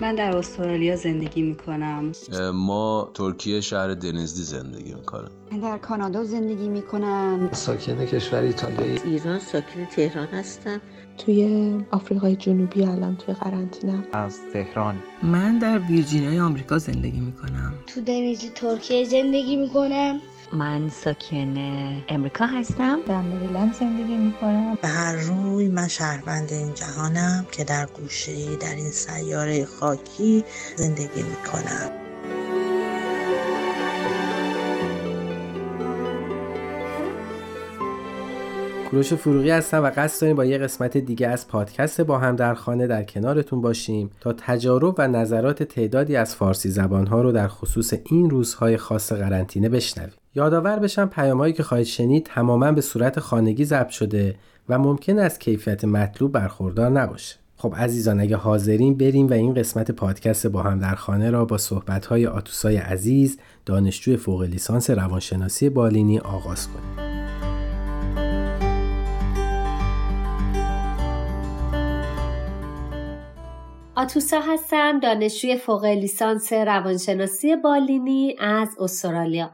من در استرالیا زندگی می کنم ما ترکیه شهر دنزدی زندگی می کنم من در کانادا زندگی می کنم ساکن کشور ایتالیا ایران ساکن تهران هستم. توی آفریقای جنوبی الان توی قرنطینه. از تهران. من در ویرجینیای آمریکا زندگی می کنم تو دنیز ترکیه زندگی می کنم من ساکن امریکا هستم. در مریلند زندگی می کنم به هر روی من شهروند این جهانم که در گوشه در این سیاره خاکی زندگی می کنم کوروش فروغی هستم و قصد داریم با یه قسمت دیگه از پادکست با هم در خانه در کنارتون باشیم تا تجارب و نظرات تعدادی از فارسی زبانها رو در خصوص این روزهای خاص قرنطینه بشنویم. یادآور بشم پیامهایی که خواهید شنید تماما به صورت خانگی ضبط شده و ممکن است کیفیت مطلوب برخوردار نباشه. خب عزیزان اگه حاضرین بریم و این قسمت پادکست با هم در خانه را با صحبت‌های آتوسای عزیز دانشجوی فوق لیسانس روانشناسی بالینی آغاز کنیم. آتوسا هستم دانشجوی فوق لیسانس روانشناسی بالینی از استرالیا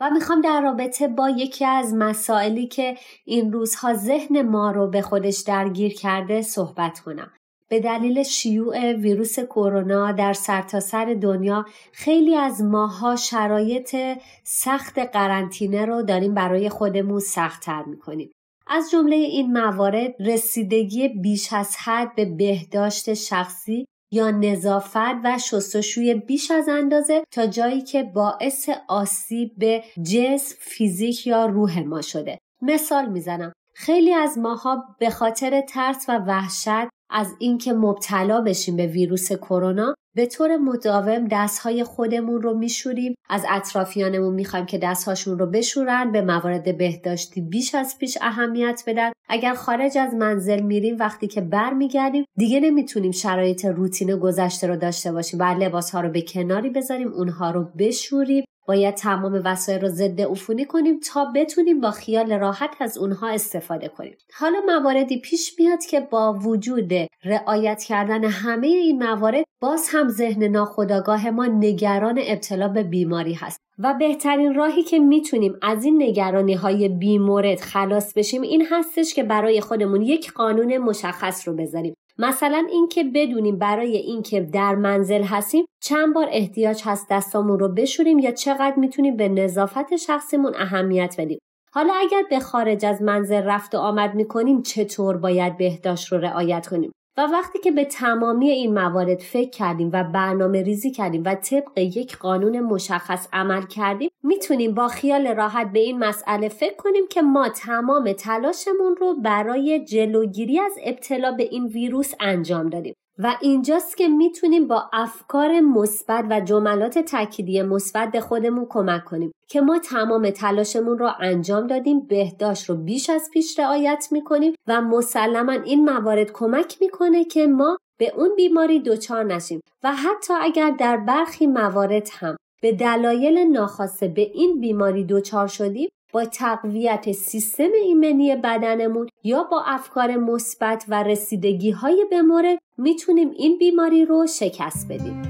و می‌خوام در رابطه با یکی از مسائلی که این روزها ذهن ما رو به خودش درگیر کرده صحبت کنم. به دلیل شیوع ویروس کرونا در سرتاسر سر دنیا خیلی از ماها شرایط سخت قرنطینه رو داریم برای خودمون سختتر می‌کنیم. از جمله این موارد رسیدگی بیش از حد به بهداشت شخصی یا نظافت و شستشوی بیش از اندازه تا جایی که باعث آسیب به جسم، فیزیک یا روح ما شده. مثال می‌زنم. خیلی از ماها به خاطر ترس و وحشت از اینکه مبتلا بشیم به ویروس کرونا به طور مداوم دستهای خودمون رو میشوریم. از اطرافیانمون می‌خوایم که دستهاشون رو بشورن به موارد بهداشتی بیش از پیش اهمیت بدن. اگر خارج از منزل میریم وقتی که برمیگردیم دیگه نمی‌تونیم شرایط روتین گذشته رو داشته باشیم و لباس ها رو به کناری بذاریم اونها رو بشوریم. باید تمام وسایل رو ضد عفونی کنیم تا بتونیم با خیال راحت از اونها استفاده کنیم. حالا مواردی پیش میاد که با وجود رعایت کردن همه این موارد باز هم ذهن ناخودآگاه ما نگران ابتلا به بیماری هست. و بهترین راهی که می‌تونیم از این نگرانی های بیمورد خلاص بشیم این هستش که برای خودمون یک قانون مشخص رو بذاریم. مثلا اینکه بدونیم برای اینکه در منزل هستیم چند بار احتیاج هست دستامون رو بشوریم یا چقدر می‌تونیم به نظافت شخصیمون اهمیت بدیم. حالا اگر به خارج از منزل رفت و آمد می‌کنیم چطور باید بهداشت رو رعایت کنیم؟ و وقتی که به تمامی این موارد فکر کردیم و برنامه ریزی کردیم و طبق یک قانون مشخص عمل کردیم می‌تونیم با خیال راحت به این مسئله فکر کنیم که ما تمام تلاشمون رو برای جلوگیری از ابتلا به این ویروس انجام دادیم. و اینجاست که می‌تونیم با افکار مثبت و جملات تأکیدی مثبت به خودمون کمک کنیم که ما تمام تلاشمون رو انجام دادیم بهداشت رو بیش از پیش رعایت می‌کنیم و مسلما این موارد کمک می‌کنه که ما به اون بیماری دچار نشیم و حتی اگر در برخی موارد هم به دلایل ناخواسته به این بیماری دچار شدیم با تقویت سیستم ایمنی بدنمون یا با افکار مثبت و رسیدگی های به مورد می‌تونیم این بیماری رو شکست بدیم.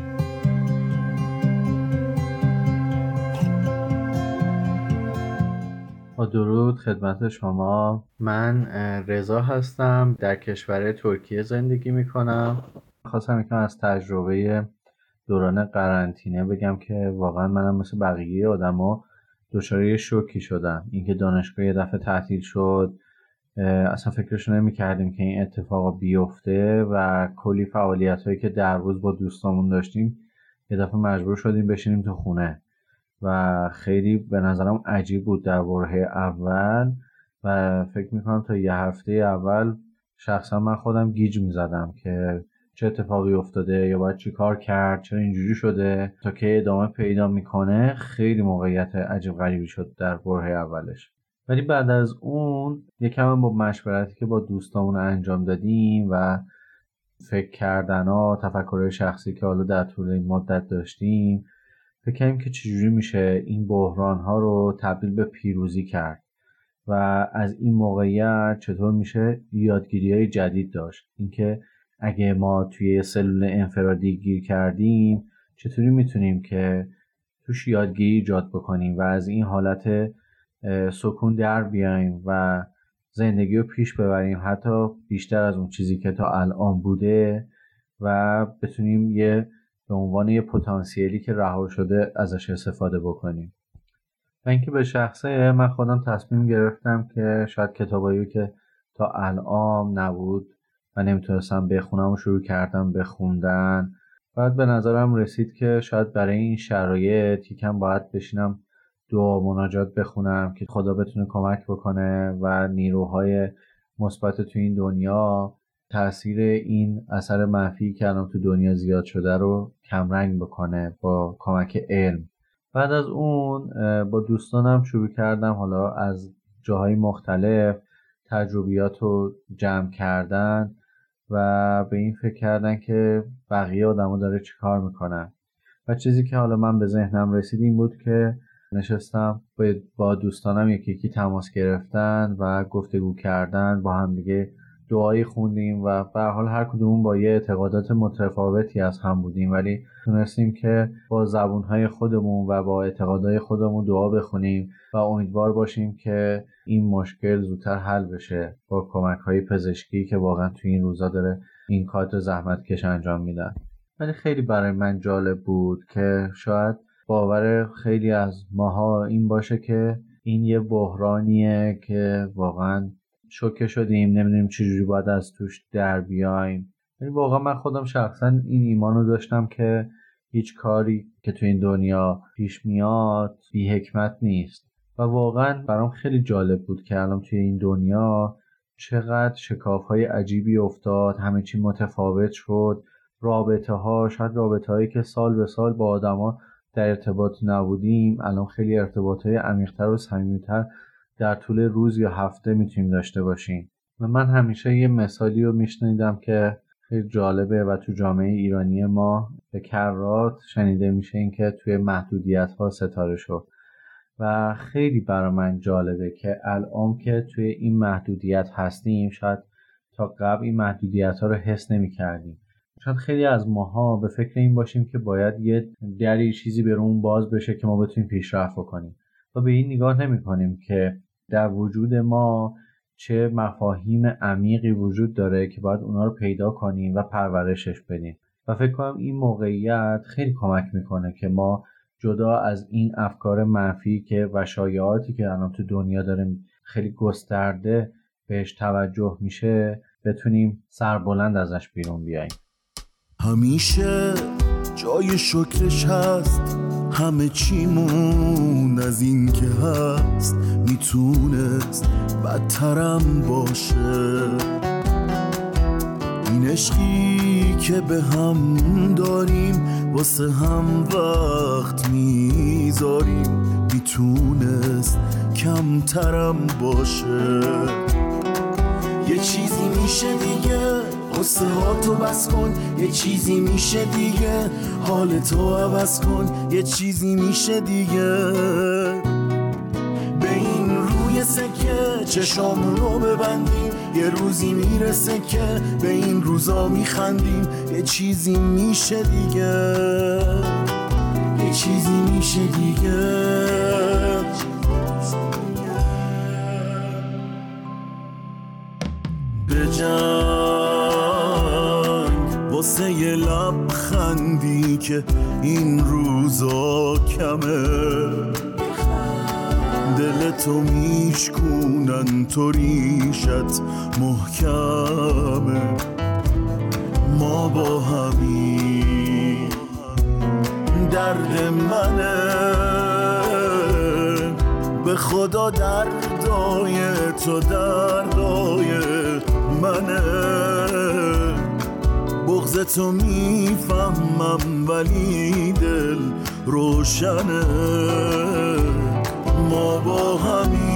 با درود خدمت شما. من رضا هستم. در کشور ترکیه زندگی می‌کنم. خواستم یکم از تجربه دوران قرنطینه بگم که واقعا منم مثل بقیه آدما دچار شوکی شدم. اینکه دانشگاه یه دفعه تعطیل شد اصلا فکرش نمی کردیم که این اتفاق بیفته و کلی فعالیت هایی که در روز با دوستامون داشتیم یه دفعه مجبور شدیم بشینیم تو خونه. و خیلی به نظرم عجیب بود در برهه اول و فکر می‌کنم تا یه هفته اول شخصا من خودم گیج می‌زدم که چه اتفاقی افتاده یا باید چی کار کرد چرا اینجوری شده تا که ادامه پیدا می‌کنه خیلی موقعیت عجیب غریبی شد در برهه اولش. ولی بعد از اون یکم با مشورتی که با دوستامون انجام دادیم و فکر کردن ها تفکر شخصی که حالا در طول این مدت داشتیم فکر کردیم که چجوری میشه این بحران ها رو تبدیل به پیروزی کرد و از این موقعیت چطور میشه یادگیری های جدید داشت. اینکه اگه ما توی سلول انفرادی گیر کردیم چطوری می‌تونیم که توش یادگیری ایجاد بکنیم و از این حالت سکون در بیایم و زندگی رو پیش ببریم حتی بیشتر از اون چیزی که تا الان بوده و بتونیم یه به عنوان یه پتانسیلی که رها شده ازش استفاده بکنیم. و اینکه به شخصه من خودم تصمیم گرفتم که شاید کتابایی که تا الان نبود و نمی‌تونستم بخونم و شروع کردم بخوندن بعد به نظرم رسید که شاید برای این شرایط یکم باید بشینم دعا مناجات بخونم که خدا بتونه کمک بکنه و نیروهای مثبت تو این دنیا تاثیر این اثر منفی که الان تو دنیا زیاد شده رو کمرنگ بکنه با کمک علم. بعد از اون با دوستانم شروع کردم حالا از جاهای مختلف تجربیات رو جمع کردن. و به این فکر کردن که بقیه آدما داره چیکار می‌کنن و چیزی که حالا من به ذهنم رسید این بود که نشستم با دوستانم یکی یکی تماس گرفتن و گفتگو کردن با هم دیگه دعایی خوندیم و به حال هر کدوم با یه اعتقادات متفاوتی از هم بودیم. ولی تونستیم که با زبونهای خودمون و با اعتقادهای خودمون دعا بخونیم و امیدوار باشیم که این مشکل زودتر حل بشه با کمک های پزشکی که واقعا توی این روزا داره این کار زحمت کش انجام میدن. ولی خیلی برای من جالب بود که شاید باور خیلی از ماها این باشه که این یه بحرانیه که واقعا شوکه شدیم نمی‌دونیم چجوری باید از توش در بیایم. یعنی واقعا من خودم شخصا این ایمان رو داشتم که هیچ کاری که تو این دنیا پیش میاد بی حکمت نیست. و واقعا برام خیلی جالب بود که الان توی این دنیا چقدر شکاف های عجیبی افتاد همه چی متفاوت شد رابطه ها شاید رابطه هایی که سال به سال با آدما در ارتباط نبودیم الان خیلی ارتباط های عمیقتر و صمیمیتر در طول روز یا هفته می‌تونیم داشته باشیم. و من همیشه یه مثالی رو میشنیدم که خیلی جالبه و تو جامعه ایرانی ما به کرات شنیده میشه اینکه توی محدودیت ها ستاره شد. و خیلی برای من جالبه که الان که توی این محدودیت هستیم شاید تا قبل این محدودیت ها رو حس نمی کردیم شاید خیلی از ماها به فکر این باشیم که باید یه دری چیزی به باز بشه که ما بتونیم پیشرفت کنیم و به این نگاه نمی کنیم که در وجود ما چه مفاهیم عمیقی وجود داره که باید اونا رو پیدا کنیم و پرورشش بدیم. و فکر کنم این موقعیت خیلی کمک می‌کنه که ما جدا از این افکار منفی که و شایعاتی که الان تو دنیا داره خیلی گسترده بهش توجه میشه بتونیم سربلند ازش بیرون بیاییم. همیشه جای شکرش هست همه چیمون از این که هست. می‌تونست بدترم باشه. این عشقی که به هم داریم واسه هم وقت می‌ذاریم. می‌تونست کمترم باشه. یه چیزی میشه دیگه قصه ها تو بس کن. یه چیزی میشه دیگه حال تو عوض کن. یه چیزی میشه دیگه. چشامون رو ببندیم. یه روزی می‌رسه که به این روزا میخندیم. یه چیزی میشه دیگه. یه چیزی میشه دیگه. جنگ واسه یه لبخندی که این روزا کمه. دل تو میشکونن تو ریشت محکمه. ما با همین درد منه. به خدا دردای تو دردای منه. بغز تو می‌فهمم ولی دل روشنه. ما با همین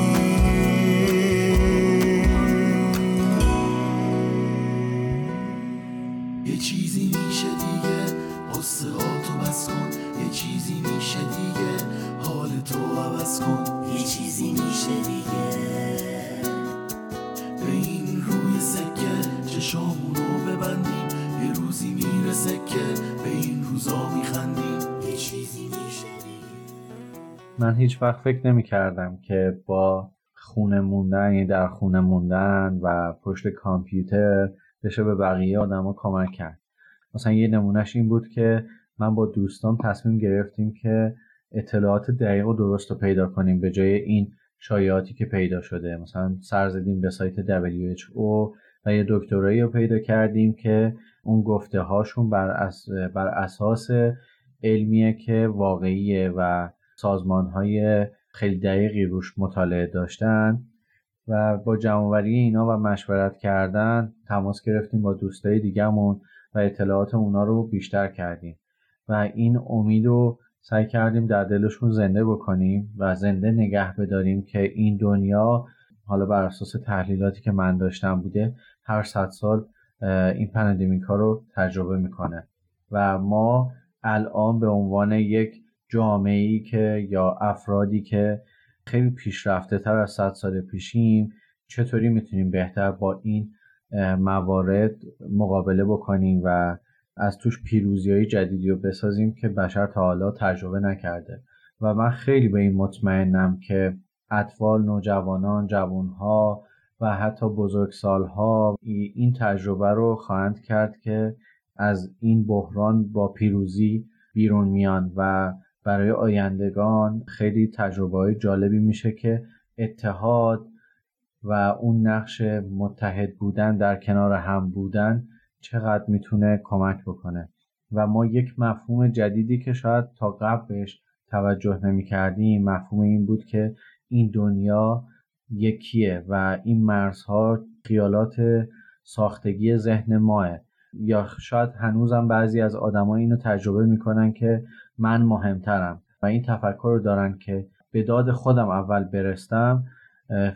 من هیچ وقت فکر نمی کردم که با خونه موندن یعنی در خونه موندن و پشت کامپیوتر بشه به بقیه آدما کمک کرد. مثلا یه نمونهش این بود که من با دوستان تصمیم گرفتیم که اطلاعات دقیق و درست رو پیدا کنیم به جای این شایعاتی که پیدا شده. مثلا سر زدیم به سایت WHO و یه دکترایی رو پیدا کردیم که اون گفته هاشون بر, بر اساس علمیه که واقعیه و سازمان های خیلی دقیقی روش مطالعه داشتن و با جمعوری اینا و مشورت کردن تماس گرفتیم با دوستای دیگهمون و اطلاعات اونا رو بیشتر کردیم. و این امید رو سعی کردیم در دلشون زنده بکنیم و زنده نگه بداریم که این دنیا حالا بر اساس تحلیلاتی که من داشتم بوده هر صد سال این پندمیک ها رو تجربه می‌کنه. و ما الان به عنوان یک جامعه ای که یا افرادی که خیلی پیشرفته تر از صد سال پیشیم چطوری می‌تونیم بهتر با این موارد مقابله بکنیم و از توش پیروزی های جدیدی رو بسازیم که بشر تا حالا تجربه نکرده. و من خیلی به این مطمئنم که اطفال، نوجوانان، جوانها و حتی بزرگسالها این تجربه رو خواهند کرد که از این بحران با پیروزی بیرون میان و برای آیندگان خیلی تجربه های جالبی میشه که اتحاد و اون نقش متحد بودن در کنار هم بودن چقدر می‌تونه کمک بکنه. و ما یک مفهوم جدیدی که شاید تا قبلش توجه نمی کردیم مفهوم این بود که این دنیا یکیه و این مرزها خیالات ساختگی ذهن ماه. یا شاید هنوزم بعضی از آدما اینو تجربه می‌کنن که من مهمترم و این تفکر رو دارن که به داد خودم اول برستم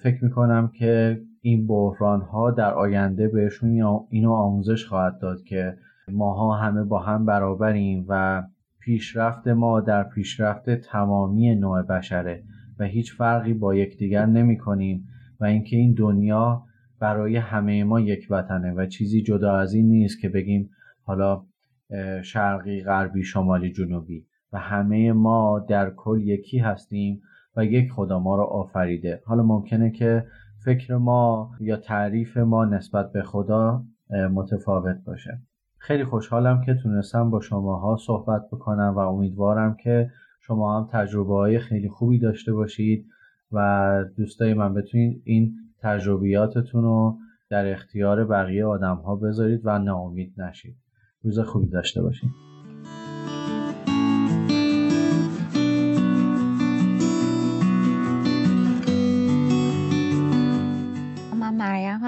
فکر می‌کنم که این بحران ها در آینده بهشون اینو آموزش خواهد داد که ماها همه با هم برابریم و پیشرفت ما در پیشرفت تمامی نوع بشره و هیچ فرقی با یکدیگر نمی کنیم و اینکه این دنیا برای همه ما یک وطنه و چیزی جدا از این نیست که بگیم حالا شرقی غربی شمالی جنوبی. و همه ما در کل یکی هستیم و یک خدا ما رو آفریده. حالا ممکنه که فکر ما یا تعریف ما نسبت به خدا متفاوت باشه. خیلی خوشحالم که تونستم با شماها صحبت بکنم و امیدوارم که شما هم تجربه های خیلی خوبی داشته باشید و دوستای من بتونید این تجربیاتتون رو در اختیار بقیه آدم ها بذارید و ناامید نشید. روز خوبی داشته باشید.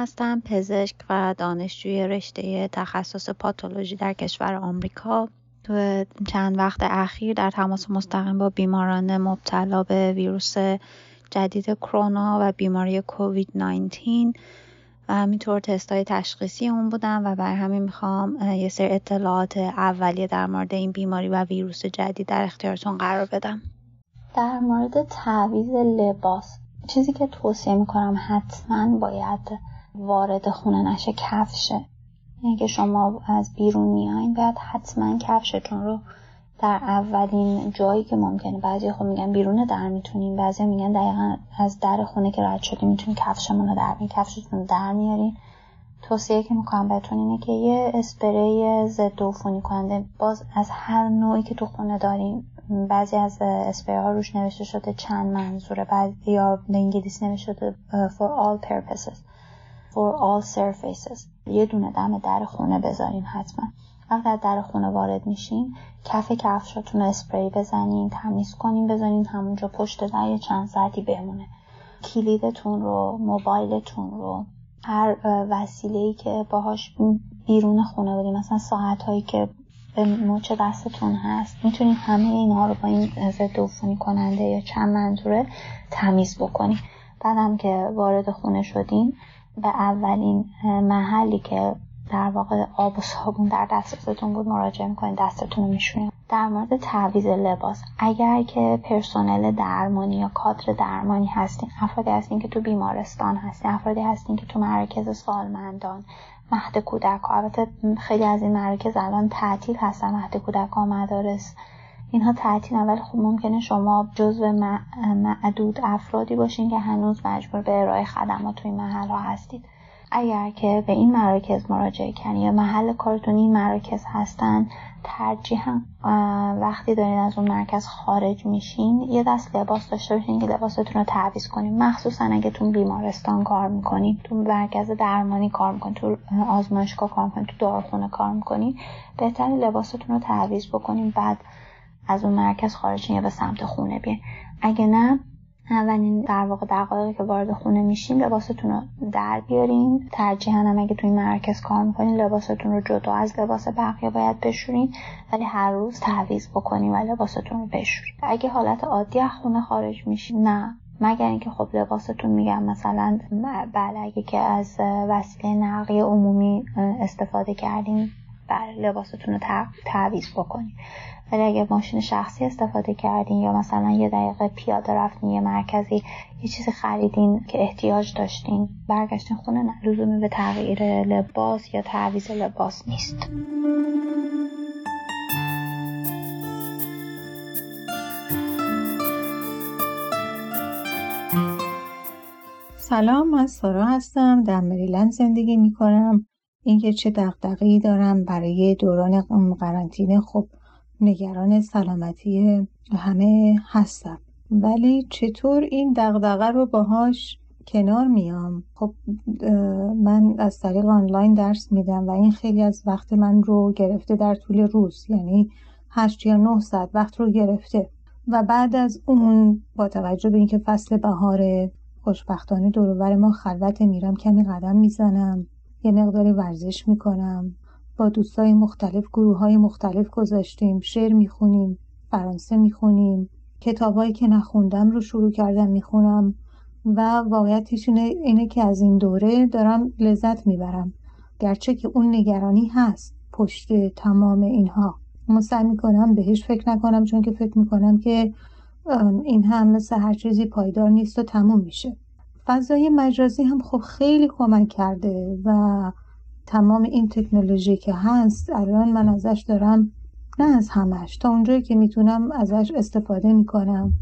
هستم پزشک و دانشجوی رشته تخصص پاتولوژی در کشور آمریکا. تو چند وقت اخیر در تماس مستقیم با بیماران مبتلا به ویروس جدید کرونا و بیماری کووید 19 و همینطور تستای تشخیصی اون بودم و بر همین می‌خوام یه سری اطلاعات اولیه در مورد این بیماری و ویروس جدید در اختیارتون قرار بدم. در مورد تعویز لباس چیزی که توصیه می‌کنم حتما باید وارد خونه نشه کفشه. یعنی که شما از بیرون میایین باید حتما کفشتون رو در اولین جایی که ممکنه. بعضی خب میگن بیرون در می‌تونین بعضی میگن دقیقا از در خونه که رد شدیم می‌تونین کفشمون رو در می کفشتون در میارین. توصیه که می‌کنم بهتون اینه که یه اسپری ضد عفونی کننده. باز از هر نوعی که تو خونه داریم بعضی از اسپری ها روش نوشته شده چند منظوره بعد یا به انگلیسی نوشته شده for all purposes. For all surfaces. یه دونه دم در خونه بذارین حتما. وقتی در خونه وارد میشین کف کفشاتون اسپری بزنین تمیز کنین بزنین همونجا پشت در یه چند ساعتی بمونه. کلیدتون رو موبایلتون رو هر وسیله ای که باهاش بیرون خونه بودیم مثلا ساعت هایی که به مچ دستتون هست می‌تونین همه اینها رو با این ضد عفونی کننده یا چند منظوره تمیز بکنین. بعدم که وارد خونه شدین به اولین محلی که در واقع آب و صابون در دسترستون بود مراجعه می‌کنید دستتون رو میشونید. در مورد تعویز لباس اگر که پرسنل درمانی یا کادر درمانی هستین افرادی هستین که تو بیمارستان هستین افرادی هستین که تو مراکز سالمندان مهد کودک البته خیلی از این مراکز الان تعطیل هستن مهد کودک مدارس اینها تعطیل ولی خب ممکنه شما جزو معدود افرادی باشین که هنوز مجبور به ارائه خدمات توی محل ها هستید. اگر که به این مراکز مراجعه کنید یا محل کارتون این مراکز هستن ترجیحا وقتی دارین از اون مرکز خارج میشین یه دست لباس داشته باشین که لباستون رو تعویض کنین. مخصوصا اگه تو بیمارستان کار می‌کنین تو مرکز درمانی کار می‌کنین تو آزمایشگاه کار می‌کنین تو داروخونه کار می‌کنین بهتر لباستون رو تعویض بکنین. بعد از اون مرکز خارج یا به سمت خونه بیاین اگه نه اولین در واقع دقایقی که وارد خونه میشین لباستون رو در بیارین. ترجیحاً هم اگه توی مرکز کار می‌کنین لباستون رو جدا از لباس بقیه باید بشورین. ولی هر روز تعویض بکنین و لباستون رو بشورین. اگه حالت عادی از خونه خارج میشین نه. مگر اینکه خب لباستون میگم مثلا بله اگه که از وسیله نقلیه عمومی استفاده کردین. بله لباستون رو تعویض بکنین ولی اگه ماشین شخصی استفاده کردین یا مثلا یه دقیقه پیاده رفتین یه مرکزی یه چیزی خریدین که احتیاج داشتین برگشتین خونه نه لزومی به تغییر لباس یا تعویض لباس نیست. سلام من سارا هستم در مریلند زندگی می کنم اینکه چه دقدقهی دارم برای دوران قرنطینه. خب نگران سلامتی همه هستم. ولی چطور این دغدغه رو باهاش کنار میام؟ خب من از طریق آنلاین درس میدم و این خیلی از وقت من رو گرفته در طول روز. یعنی هشت یا نه ساعت وقت رو گرفته. و بعد از اون با توجه به اینکه فصل بهار خوشبختانه دورور ما خلوت میرم کمی قدم می‌زنم. یه مقداری ورزش می‌کنم. با دوستای مختلف گروه های مختلف گذاشتیم. شعر می‌خونیم فرانسه می‌خونیم. کتابایی که نخوندم رو شروع کردم می‌خونم. و واقعیتش اینه که از این دوره دارم لذت می‌برم. گرچه که اون نگرانی هست پشت تمام اینها. اما سعی می‌کنم بهش فکر نکنم چون که فکر می‌کنم که این هم مثل هر چیزی پایدار نیست و تموم میشه. فضای مجازی هم خب خیلی کمک کرده و تمام این تکنولوژی که هست الان من ازش دارم نه از همش تا اونجایی که می‌تونم ازش استفاده می‌کنم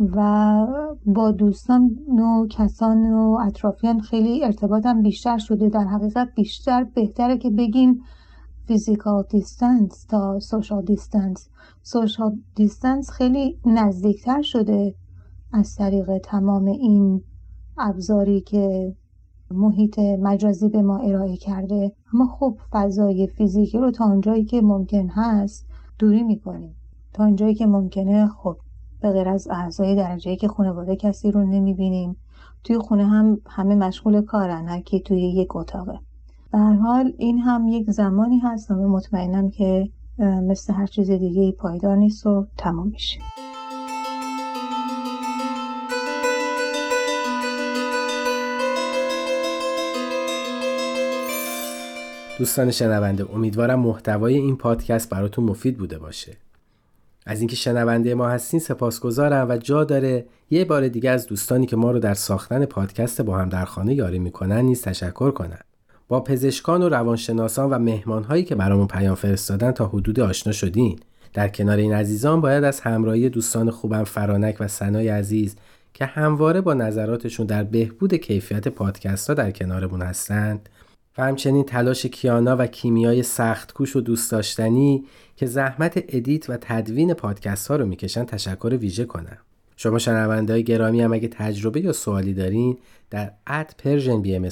و با دوستان و کسان و اطرافیان خیلی ارتباطم بیشتر شده. در حقیقت بیشتر بهتره که بگیم physical distance تا social distance social distance خیلی نزدیکتر شده از طریق تمام این ابزاری که محیط مجازی به ما ارائه کرده. اما خب فضای فیزیکی رو تا اونجایی که ممکن هست دوری می‌کنیم. تا اونجایی که ممکنه خب به غیر از اعضای درجه یک خانواده کسی رو نمی‌بینیم توی خونه هم همه مشغول کارن هر توی یک اتاقه. به هر حال این هم یک زمانی هست و مطمئنم که مثل هر چیز دیگه پایدار نیست و تمام میشه. دوستان شنونده امیدوارم محتوای این پادکست براتون مفید بوده باشه. از اینکه شنونده ما هستین سپاسگزارم و جا داره یه بار دیگه از دوستانی که ما رو در ساختن پادکست با هم در خانه یاری می‌کنن نیز تشکر کنن با پزشکان و روانشناسان و مهمانهایی که برامون پیام فرستادن تا حدود آشنا شدین. در کنار این عزیزان باید از همراهی دوستان خوبم فرانک و سنای عزیز که همواره با نظراتشون در بهبود کیفیت پادکست ها در کنارمون هستند و همچنین تلاش کیانا و کیمیای سخت کوش و دوست داشتنی که زحمت edit و تدوین پادکست ها رو می‌کشن تشکر ویژه کنم. شما شنونده های گرامی هم اگه تجربه یا سوالی دارین در at Persian BM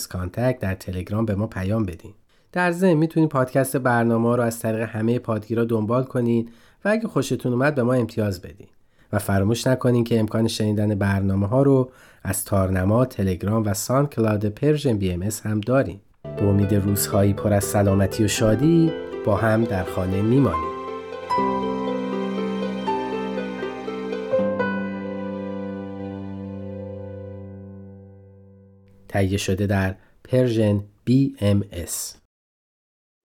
در تلگرام به ما پیام بدین. در ضمن می‌تونید پادکست برنامه رو از طریق همه پادگیرها دنبال کنین و اگه خوشتون اومد به ما امتیاز بدین. و فراموش نکنین که امکان شنیدن برنامه ها رو از تارنما، تلگرام و SoundCloud Persian BM هم دارین. به امید روزهایی پر از سلامتی و شادی با هم در خانه میمانیم. تهیه شده در پرژن BMS